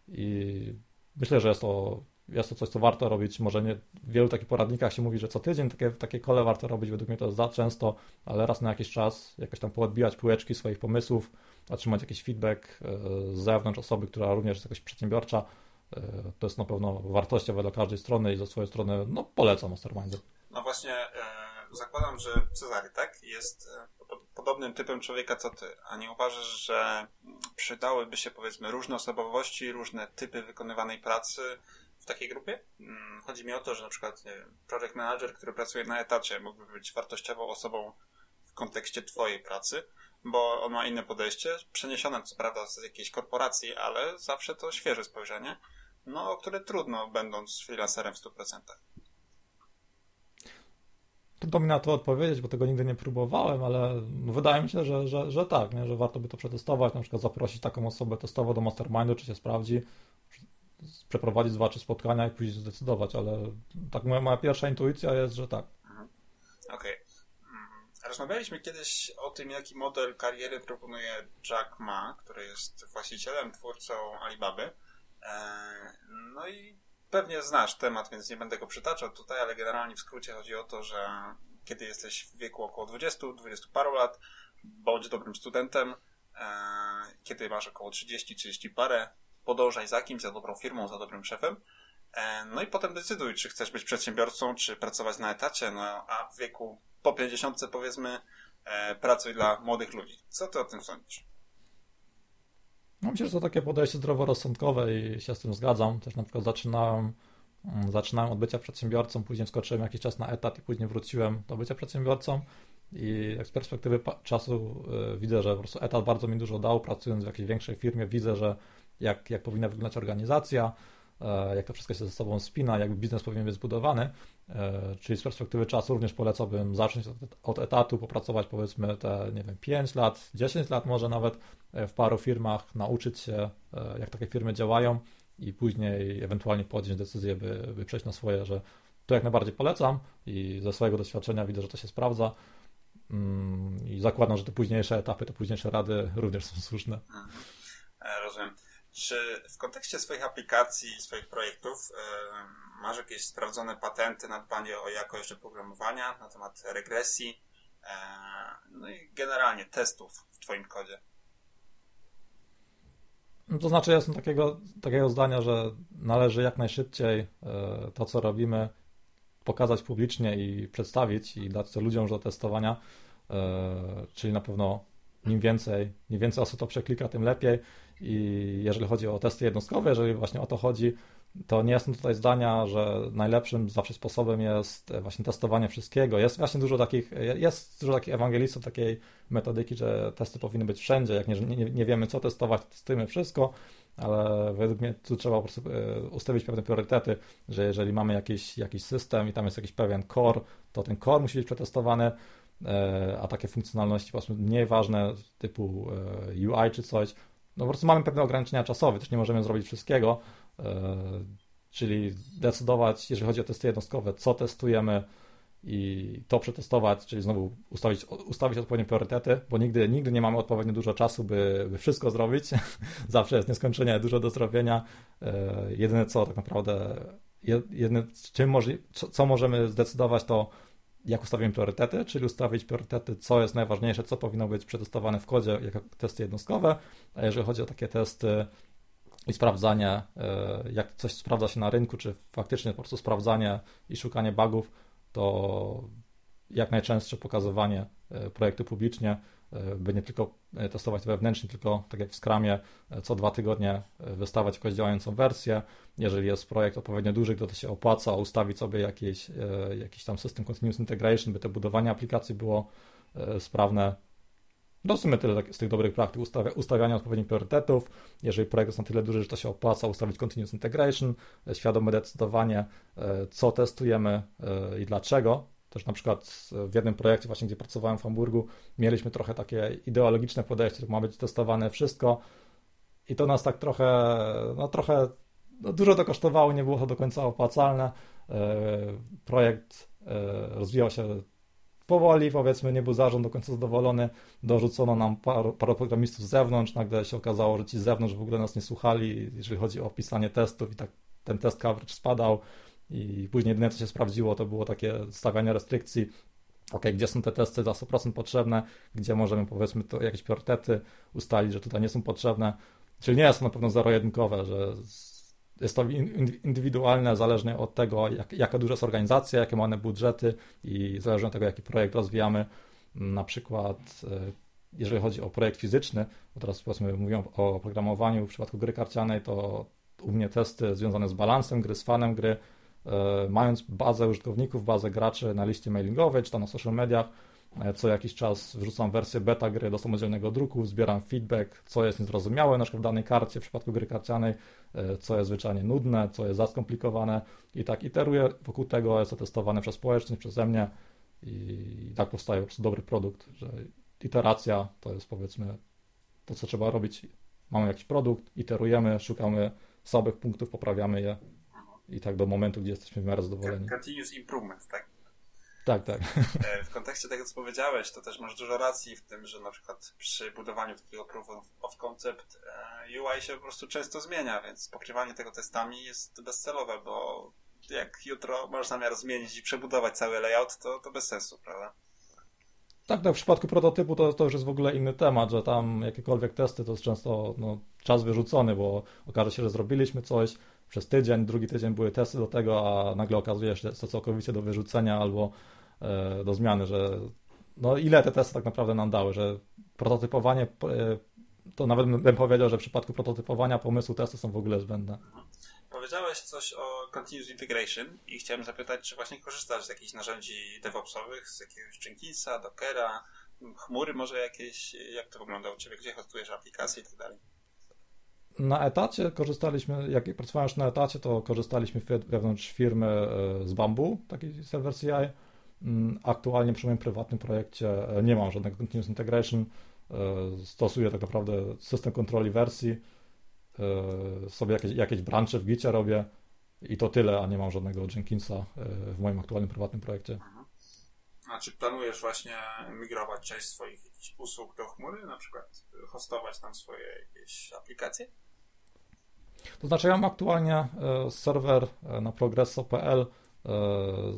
i myślę, że jest to, jest to coś, co warto robić. Może nie w wielu takich poradnikach się mówi, że co tydzień takie, takie kole warto robić. Według mnie to za często, ale raz na jakiś czas jakoś tam poodbijać półeczki swoich pomysłów otrzymać jakiś feedback e, z zewnątrz osoby, która również jest jakoś przedsiębiorcza, e, to jest na pewno wartościowe dla każdej strony i ze swojej strony no, polecam Mastermindy. No właśnie, e, zakładam, że Cezary, tak, jest podobnym typem człowieka co ty, a nie uważasz, że przydałyby się powiedzmy różne osobowości, różne typy wykonywanej pracy takiej grupie? Mm, chodzi mi o to, że na przykład project manager, który pracuje na etacie mógłby być wartościową osobą w kontekście twojej pracy, bo on ma inne podejście, przeniesione co prawda z jakiejś korporacji, ale zawsze to świeże spojrzenie, no, o które trudno, będąc freelancerem w 100%. Trudno mi na to odpowiedzieć, bo tego nigdy nie próbowałem, ale wydaje mi się, że, że, że tak, nie? że warto by to przetestować, na przykład zaprosić taką osobę testowo do mastermindu, czy się sprawdzi, przeprowadzić dwa, spotkania i później zdecydować, ale tak moja, moja pierwsza intuicja jest, że tak. Mhm. Okej. Okay. Rozmawialiśmy kiedyś o tym, jaki model kariery proponuje Jack Ma, który jest właścicielem, twórcą Alibaby. E, no i pewnie znasz temat, więc nie będę go przytaczał tutaj, ale generalnie w skrócie chodzi o to, że kiedy jesteś w wieku około 20, 20 paru lat, bądź dobrym studentem, e, kiedy masz około 30, 30 parę, podążaj za kimś, za dobrą firmą, za dobrym szefem. E, no i potem decyduj, czy chcesz być przedsiębiorcą, czy pracować na etacie, no a w wieku po 50 powiedzmy e, pracuj dla młodych ludzi. Co ty o tym sądzisz? No myślę, że to takie podejście zdroworozsądkowe i się z tym zgadzam. Też na przykład zaczynałem, mm, zaczynałem od bycia przedsiębiorcą, później skoczyłem jakiś czas na etat i później wróciłem do bycia przedsiębiorcą. I z perspektywy czasu y, widzę, że po prostu etat bardzo mi dużo dał, pracując w jakiejś większej firmie, widzę, że jak, jak powinna wyglądać organizacja, e, jak to wszystko się ze sobą spina, jak biznes powinien być zbudowany. E, czyli z perspektywy czasu również polecałbym zacząć od etatu, popracować powiedzmy te, nie wiem, 5 lat, 10 lat może nawet e, w paru firmach, nauczyć się, jak takie firmy działają i później ewentualnie podjąć decyzję, by, by przejść na swoje, że to jak najbardziej polecam i ze swojego doświadczenia widzę, że to się sprawdza mm, i zakładam, że te późniejsze etapy, te późniejsze rady również są słuszne. Rozumiem. Czy w kontekście swoich aplikacji, swoich projektów yy, masz jakieś sprawdzone patenty na dbanie o jakość oprogramowania, na temat regresji, yy, no i generalnie testów w Twoim kodzie? No to znaczy, ja jestem takiego, takiego zdania, że należy jak najszybciej yy, to, co robimy, pokazać publicznie i przedstawić i dać to ludziom do testowania, czyli na pewno im więcej, im więcej osób to przeklika, tym lepiej. I jeżeli chodzi o testy jednostkowe, jeżeli właśnie o to chodzi, to nie jestem tutaj zdania, że najlepszym zawsze sposobem jest właśnie testowanie wszystkiego. Jest właśnie dużo takich, jest dużo takich ewangelistów takiej metodyki, że testy powinny być wszędzie. Jak nie, nie, nie wiemy co testować, to testujemy wszystko, ale według mnie tu trzeba po prostu e, ustawić pewne priorytety, że jeżeli mamy jakiś, jakiś system i tam jest jakiś pewien core, to ten core musi być przetestowany, e, a takie funkcjonalności po prostu mniej ważne typu e, UI czy coś, no po prostu mamy pewne ograniczenia czasowe, też nie możemy zrobić wszystkiego, e, czyli decydować, jeżeli chodzi o testy jednostkowe, co testujemy i to przetestować, czyli znowu ustawić, ustawić odpowiednie priorytety, bo nigdy, nigdy nie mamy odpowiednio dużo czasu, by, by wszystko zrobić. <laughs> Zawsze jest nieskończenie dużo do zrobienia. E, jedyne co tak naprawdę, jedyne czym może, co, co możemy zdecydować, to jak ustawimy priorytety, czyli ustawić priorytety, co jest najważniejsze, co powinno być przetestowane w kodzie jako testy jednostkowe, a jeżeli chodzi o takie testy i sprawdzanie, e, jak coś sprawdza się na rynku, czy faktycznie po prostu sprawdzanie i szukanie bugów, to jak najczęstsze pokazywanie e, projektu publicznie, by nie tylko testować wewnętrznie, tylko tak jak w Scrumie, co dwa tygodnie wystawać jakąś działającą wersję. Jeżeli jest projekt odpowiednio duży, to to się opłaca ustawić sobie jakiś, jakiś tam system continuous integration, by to budowanie aplikacji było sprawne. No w sumie tyle z tych dobrych praktyk, ustawia, ustawiania odpowiednich priorytetów. Jeżeli projekt jest na tyle duży, że to się opłaca, ustawić continuous integration, świadome decydowanie, co testujemy i dlaczego. Też na przykład w jednym projekcie właśnie, gdzie pracowałem w Hamburgu, mieliśmy trochę takie ideologiczne podejście, ma być testowane wszystko. I to nas tak trochę, no trochę, no dużo to kosztowało, nie było to do końca opłacalne. E, projekt e, rozwijał się powoli, powiedzmy, nie był zarząd do końca zadowolony, dorzucono nam paru programistów z zewnątrz, nagle się okazało, że ci z zewnątrz w ogóle nas nie słuchali, jeżeli chodzi o pisanie testów i tak ten test coverage spadał, i później jedyne, co się sprawdziło, to było takie stawianie restrykcji. Ok, gdzie są te testy za 100% potrzebne, gdzie możemy powiedzmy to jakieś priorytety ustalić, że tutaj nie są potrzebne. Czyli nie jest to na pewno zero-jedynkowe, że jest to indywidualne, zależnie od tego, jak, jaka duża jest organizacja, jakie mamy budżety i zależnie od tego, jaki projekt rozwijamy. Na przykład, e, jeżeli chodzi o projekt fizyczny, bo teraz powiedzmy mówią o oprogramowaniu w przypadku gry karcianej, to u mnie testy związane z balansem gry, z fanem gry, mając bazę użytkowników, bazę graczy na liście mailingowej czy tam na social mediach, e, co jakiś czas wrzucam wersję beta gry do samodzielnego druku, zbieram feedback, co jest niezrozumiałe na przykład w danej karcie, w przypadku gry karcianej, e, co jest zwyczajnie nudne, co jest za skomplikowane i tak iteruję wokół tego, jest to testowane przez społeczność, przeze mnie i tak powstaje dobry produkt, że iteracja to jest powiedzmy to, co trzeba robić. Mamy jakiś produkt, iterujemy, szukamy słabych punktów, poprawiamy je i tak do momentu, gdzie jesteśmy w miarę zadowoleni. Continuous improvement, tak? Tak, tak. E, w kontekście tego, co powiedziałeś, to też masz dużo racji w tym, że na przykład przy budowaniu takiego proof of concept e, UI się po prostu często zmienia, więc pokrywanie tego testami jest bezcelowe, bo jak jutro masz zamiar zmienić i przebudować cały layout, to, to bez sensu, prawda? Tak, tak, w przypadku prototypu to, to już jest w ogóle inny temat, że tam jakiekolwiek testy to jest często no, czas wyrzucony, bo okaże się, że zrobiliśmy coś, przez tydzień, drugi tydzień były testy do tego, a nagle okazuje się, że jest to całkowicie do wyrzucenia albo e, do zmiany, że no ile te testy tak naprawdę nam dały, że prototypowanie, e, to nawet bym powiedział, że w przypadku prototypowania pomysłu testy są w ogóle zbędne. Powiedziałeś coś o Continuous Integration i chciałem zapytać, czy właśnie korzystasz z jakichś narzędzi DevOpsowych, z jakiegoś Jenkinsa, Dockera, chmury może jakieś, jak to wygląda u Ciebie, gdzie hostujesz aplikacje i tak dalej? Na etacie korzystaliśmy, jak pracowałem już na etacie, to korzystaliśmy wewnątrz firmy e, z Bambu, takiej serwer CI. Mm, aktualnie przy moim prywatnym projekcie e, nie mam żadnego continuous integration. E, stosuję tak naprawdę system kontroli wersji. Sobie jakieś, jakieś brancze w Gicie robię i to tyle, a nie mam żadnego Jenkinsa w moim aktualnym prywatnym projekcie. Mhm. A czy planujesz właśnie migrować część swoich usług do chmury, na przykład hostować tam swoje jakieś aplikacje? To znaczy, ja mam aktualnie e, serwer e, na progresso.pl e,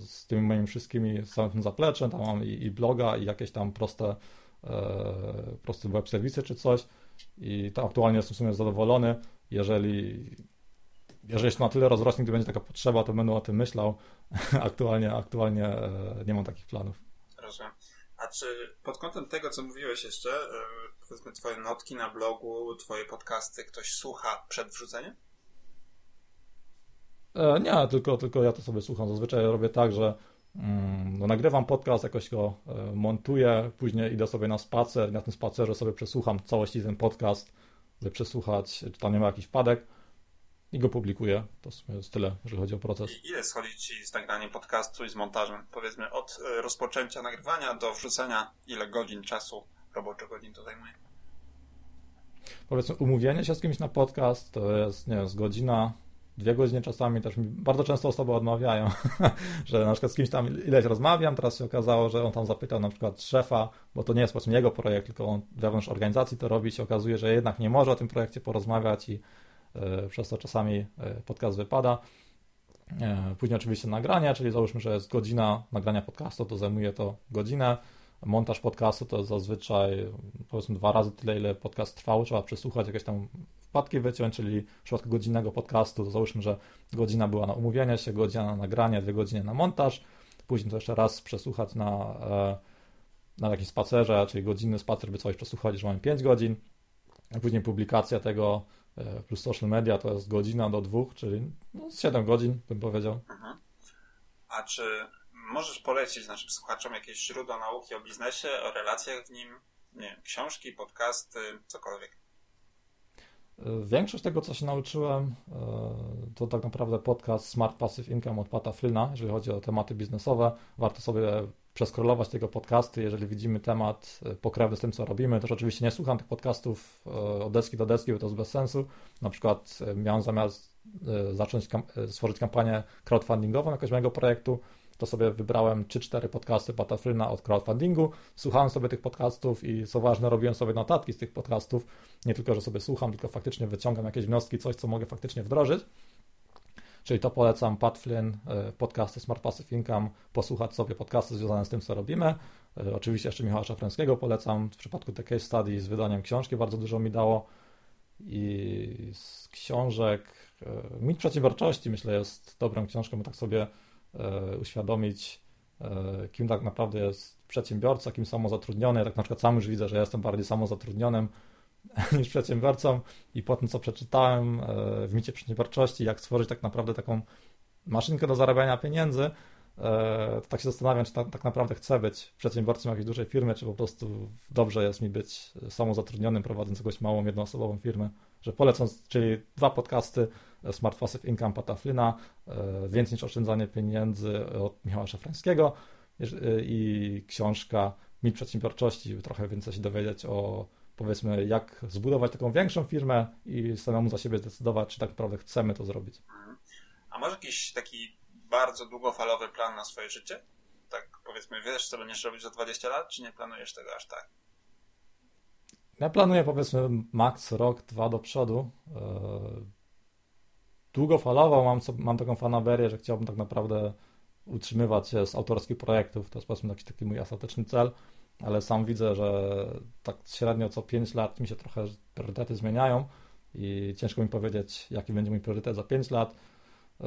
z tymi moimi wszystkimi, tym zapleczem, tam mam i, i bloga, i jakieś tam proste, proste web serwisy czy coś. I tam aktualnie jestem w sumie zadowolony. Jeżeli, jeżeli się na tyle rozrośnie, gdy będzie taka potrzeba, to będę o tym myślał. <laughs> aktualnie, aktualnie nie mam takich planów. Rozumiem. A czy pod kątem tego, co mówiłeś jeszcze, powiedzmy twoje notki na blogu, twoje podcasty ktoś słucha przed wrzuceniem? E, nie, tylko, tylko ja to sobie słucham. Zazwyczaj robię tak, że mm, no, nagrywam podcast, jakoś go e, montuję, później idę sobie na spacer na tym spacerze sobie przesłucham całości ten podcast, by przesłuchać, czy tam nie ma jakichś wpadek i go publikuję. To jest tyle, jeżeli chodzi o proces. I ile schodzi Ci z nagraniem podcastu i z montażem? Powiedzmy od e, rozpoczęcia nagrywania do wrzucenia, ile godzin czasu, roboczo godzin to zajmuje? Powiedzmy, umówienie się z kimś na podcast to jest, nie wiem, z godzina, dwie godziny czasami też mi bardzo często osoby odmawiają, <laughs> że na przykład z kimś tam ileś rozmawiam, teraz się okazało, że on tam zapytał na przykład szefa, bo to nie jest powiedzmy jego projekt, tylko on wewnątrz organizacji to robi, się okazuje, że jednak nie może o tym projekcie porozmawiać i przez to czasami y, podcast wypada. Y, później oczywiście nagranie, czyli załóżmy, że jest godzina nagrania podcastu, to zajmuje to godzinę, montaż podcastu to zazwyczaj powiedzmy dwa razy tyle, ile podcast trwał, trzeba przesłuchać jakieś tam wpadki wyciąć, czyli w przypadku godzinnego podcastu to załóżmy, że godzina była na umówienie się, godzina na nagranie, dwie godziny na montaż, później to jeszcze raz przesłuchać na, e, na jakimś spacerze, czyli godzinny spacer, by coś chodzić, że mamy 5 godzin, później publikacja tego e, plus social media to jest godzina do dwóch, czyli no, 7 godzin, bym powiedział. Mhm. A czy możesz polecić naszym słuchaczom jakieś źródła nauki o biznesie, o relacjach w nim, nie wiem, książki, podcasty, cokolwiek? Większość tego, co się nauczyłem, e, to tak naprawdę podcast Smart Passive Income od Pata Flynna, jeżeli chodzi o tematy biznesowe. Warto sobie przeskrolować tego podcasty, jeżeli widzimy temat e, pokrewny z tym, co robimy. Też oczywiście nie słucham tych podcastów e, od deski do deski, bo to jest bez sensu. Na przykład miałem zamiast zacząć stworzyć kampanię crowdfundingową jakiegoś mojego projektu, to sobie wybrałem 3-4 podcasty Patafryna od crowdfundingu, słuchałem sobie tych podcastów i co ważne, robiłem sobie notatki z tych podcastów, nie tylko, że sobie słucham, tylko faktycznie wyciągam jakieś wnioski, coś, co mogę faktycznie wdrożyć. Czyli to polecam Pat Flynn, e, podcasty Smart Passive Income, posłuchać sobie podcasty związane z tym, co robimy. E, oczywiście jeszcze Michała Szafrańskiego polecam. W przypadku tej case study z wydaniem książki bardzo dużo mi dało. I z książek e, Mit Przedsiębiorczości myślę jest dobrą książką, bo tak sobie uświadomić, kim tak naprawdę jest przedsiębiorca, kim samozatrudniony. Ja tak na przykład sam już widzę, że ja jestem bardziej samozatrudnionym <laughs> niż przedsiębiorcą i po tym, co przeczytałem e, w micie przedsiębiorczości, jak stworzyć tak naprawdę taką maszynkę do zarabiania pieniędzy, to tak się zastanawiam, czy tak, naprawdę chcę być przedsiębiorcą jakiejś dużej firmy, czy po prostu dobrze jest mi być samozatrudnionym, prowadząc jakąś małą, jednoosobową firmę. Że polecam, czyli dwa podcasty, Smart Passive Income Pataflina, e, Więcej niż oszczędzanie pieniędzy od Michała Szafrańskiego e, i książka Mit Przedsiębiorczości, trochę więcej się dowiedzieć o powiedzmy jak zbudować taką większą firmę i samemu za siebie zdecydować, czy tak naprawdę chcemy to zrobić. A może jakiś taki bardzo długofalowy plan na swoje życie? Tak powiedzmy, wiesz co będziesz robić za 20 lat, czy nie planujesz tego aż tak? Ja planuję powiedzmy maks rok, dwa do przodu. E, długofalowo mam, mam taką fanaberię, że chciałbym tak naprawdę utrzymywać się z autorskich projektów. To jest powiedzmy taki, taki mój ostateczny cel, ale sam widzę, że tak średnio co 5 lat mi się trochę priorytety zmieniają i ciężko mi powiedzieć, jaki będzie mój priorytet za 5 lat. E,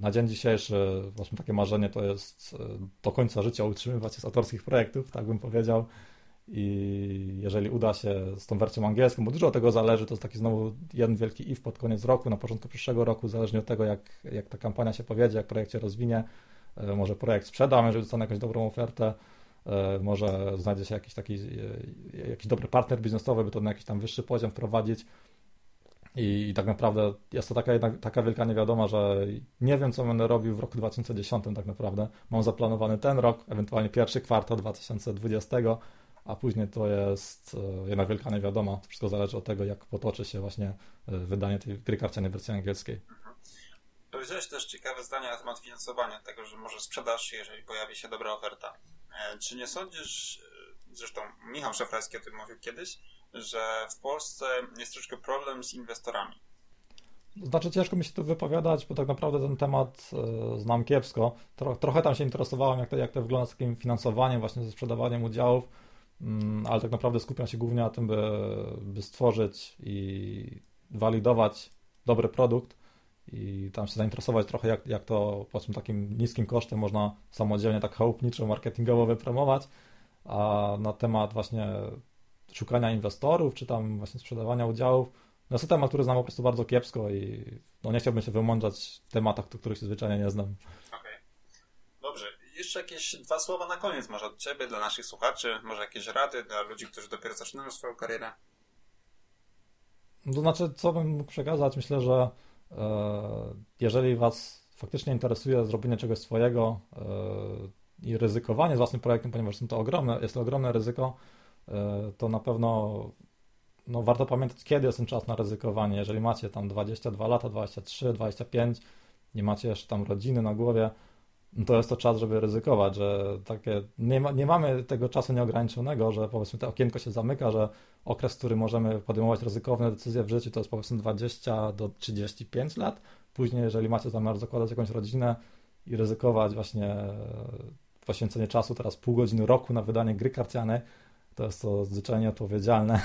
na dzień dzisiejszy właśnie takie marzenie to jest e, do końca życia utrzymywać się z autorskich projektów, tak bym powiedział. I jeżeli uda się z tą wersją angielską, bo dużo od tego zależy, to jest taki znowu jeden wielki if pod koniec roku, na początku przyszłego roku, zależnie od tego, jak, jak ta kampania się powiedzie, jak projekt się rozwinie, e, może projekt sprzedam, jeżeli dostanę jakąś dobrą ofertę, może znajdzie się jakiś taki e, jakiś dobry partner biznesowy, by to na jakiś tam wyższy poziom wprowadzić. I, I, tak naprawdę jest to taka, taka wielka niewiadoma, że nie wiem, co będę robił w roku 2010 tak naprawdę. Mam zaplanowany ten rok, ewentualnie pierwszy kwartał 2020, a później to jest e, jedna wielka niewiadoma. Wszystko zależy od tego, jak potoczy się właśnie e, wydanie tej gry karcianej w wersji angielskiej. Powiedziałeś też ciekawe zdanie na temat finansowania, tego, że może sprzedasz, jeżeli pojawi się dobra oferta. E, czy nie sądzisz, zresztą Michał Szafrajski o tym mówił kiedyś, że w Polsce jest troszkę problem z inwestorami? Znaczy ciężko mi się tu wypowiadać, bo tak naprawdę ten temat znam kiepsko. Tro, trochę tam się interesowałem, jak to, jak to wygląda z takim finansowaniem, właśnie ze sprzedawaniem udziałów Mm, ale tak naprawdę skupiam się głównie na tym, by, by stworzyć i walidować dobry produkt i tam się zainteresować trochę, jak, jak to powiedzmy takim niskim kosztem można samodzielnie tak chałupniczo, marketingowo wypromować, a na temat właśnie szukania inwestorów, czy tam właśnie sprzedawania udziałów, no jest to temat, który znam po prostu bardzo kiepsko i no nie chciałbym się wymądrzać w tematach, których się zwyczajnie nie znam jeszcze jakieś dwa słowa na koniec może od Ciebie, dla naszych słuchaczy, może jakieś rady dla ludzi, którzy dopiero zaczynają swoją karierę? To znaczy, co bym mógł przekazać? Myślę, że jeżeli Was faktycznie interesuje zrobienie czegoś swojego e, i ryzykowanie z własnym projektem, ponieważ są to ogromne, jest to ogromne ryzyko, e, to na pewno no, warto pamiętać, kiedy jest ten czas na ryzykowanie. Jeżeli macie tam 22 lata, 23, 25, nie macie jeszcze tam rodziny na głowie, to jest to czas, żeby ryzykować, że takie, nie, ma, nie mamy tego czasu nieograniczonego, że powiedzmy to okienko się zamyka, że okres, w którym możemy podejmować ryzykowne decyzje w życiu to jest powiedzmy 20 do 35 lat. Później, jeżeli macie zamiar zakładać jakąś rodzinę i ryzykować właśnie poświęcenie czasu, teraz pół godziny roku na wydanie gry karcianej, to jest to zwyczajnie odpowiedzialne,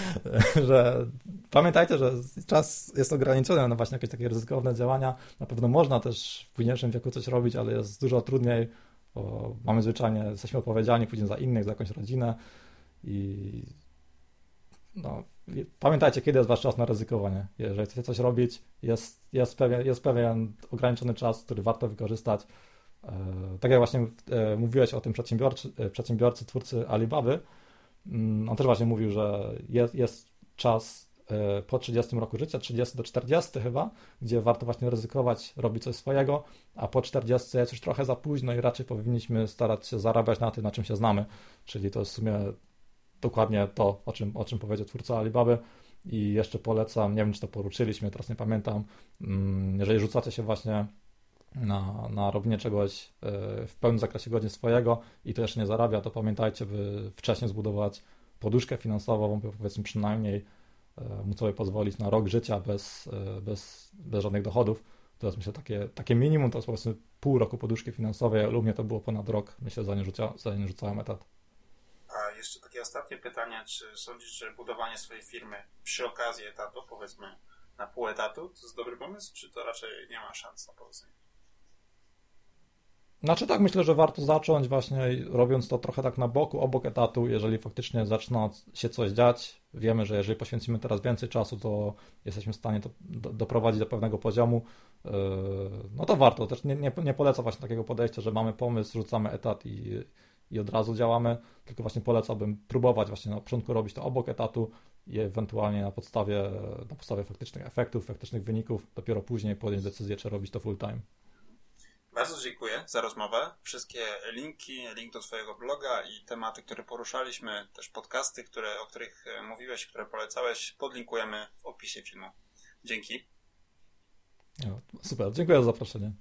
<laughs> że pamiętajcie, że czas jest ograniczony na właśnie jakieś takie ryzykowne działania. Na pewno można też w późniejszym wieku coś robić, ale jest dużo trudniej bo mamy zwyczajnie, jesteśmy odpowiedzialni później za innych, za jakąś rodzinę i no, pamiętajcie, kiedy jest wasz czas na ryzykowanie. Jeżeli chcecie coś robić, jest, jest, pewien, jest pewien ograniczony czas, który warto wykorzystać. E, tak jak właśnie e, mówiłeś o tym przedsiębiorcy, e, przedsiębiorcy twórcy Alibaby, mm, on też właśnie mówił, że jest, jest czas po 30 roku życia, 30 do 40 chyba, gdzie warto właśnie ryzykować, robić coś swojego, a po 40 jest już trochę za późno i raczej powinniśmy starać się zarabiać na tym, na czym się znamy. Czyli to jest w sumie dokładnie to, o czym, o czym powiedział twórca Alibaby. I jeszcze polecam, nie wiem czy to poruczyliśmy, teraz nie pamiętam, mm, jeżeli rzucacie się właśnie na, na robienie czegoś e, w pełnym zakresie godzin swojego i to jeszcze nie zarabia, to pamiętajcie, by wcześniej zbudować poduszkę finansową, by powiedzmy przynajmniej e, móc sobie pozwolić na rok życia bez, e, bez, bez żadnych dochodów. To jest myślę takie, takie minimum, to jest powiedzmy pół roku poduszki finansowej, lub mnie to było ponad rok, myślę, zanim, rzucia, zanim rzucałem etat. A jeszcze takie ostatnie pytanie, czy sądzisz, że budowanie swojej firmy przy okazji etatu, powiedzmy na pół etatu, to jest dobry pomysł, czy to raczej nie ma szans na powodzenie? Znaczy tak, myślę, że warto zacząć właśnie robiąc to trochę tak na boku, obok etatu, jeżeli faktycznie zaczyna się coś dziać. Wiemy, że jeżeli poświęcimy teraz więcej czasu, to jesteśmy w stanie to doprowadzić do pewnego poziomu. Yy, no to warto. Też nie, nie, nie polecam właśnie takiego podejścia, że mamy pomysł, rzucamy etat i, i od razu działamy, tylko właśnie polecałbym próbować właśnie na początku robić to obok etatu i ewentualnie na podstawie, na podstawie faktycznych efektów, faktycznych wyników, dopiero później podjąć decyzję, czy robić to full time. Bardzo dziękuję za rozmowę. Wszystkie linki, link do Twojego bloga i tematy, które poruszaliśmy, też podcasty, które, o których e, mówiłeś, które polecałeś, podlinkujemy w opisie filmu. Dzięki. super, dziękuję za zaproszenie.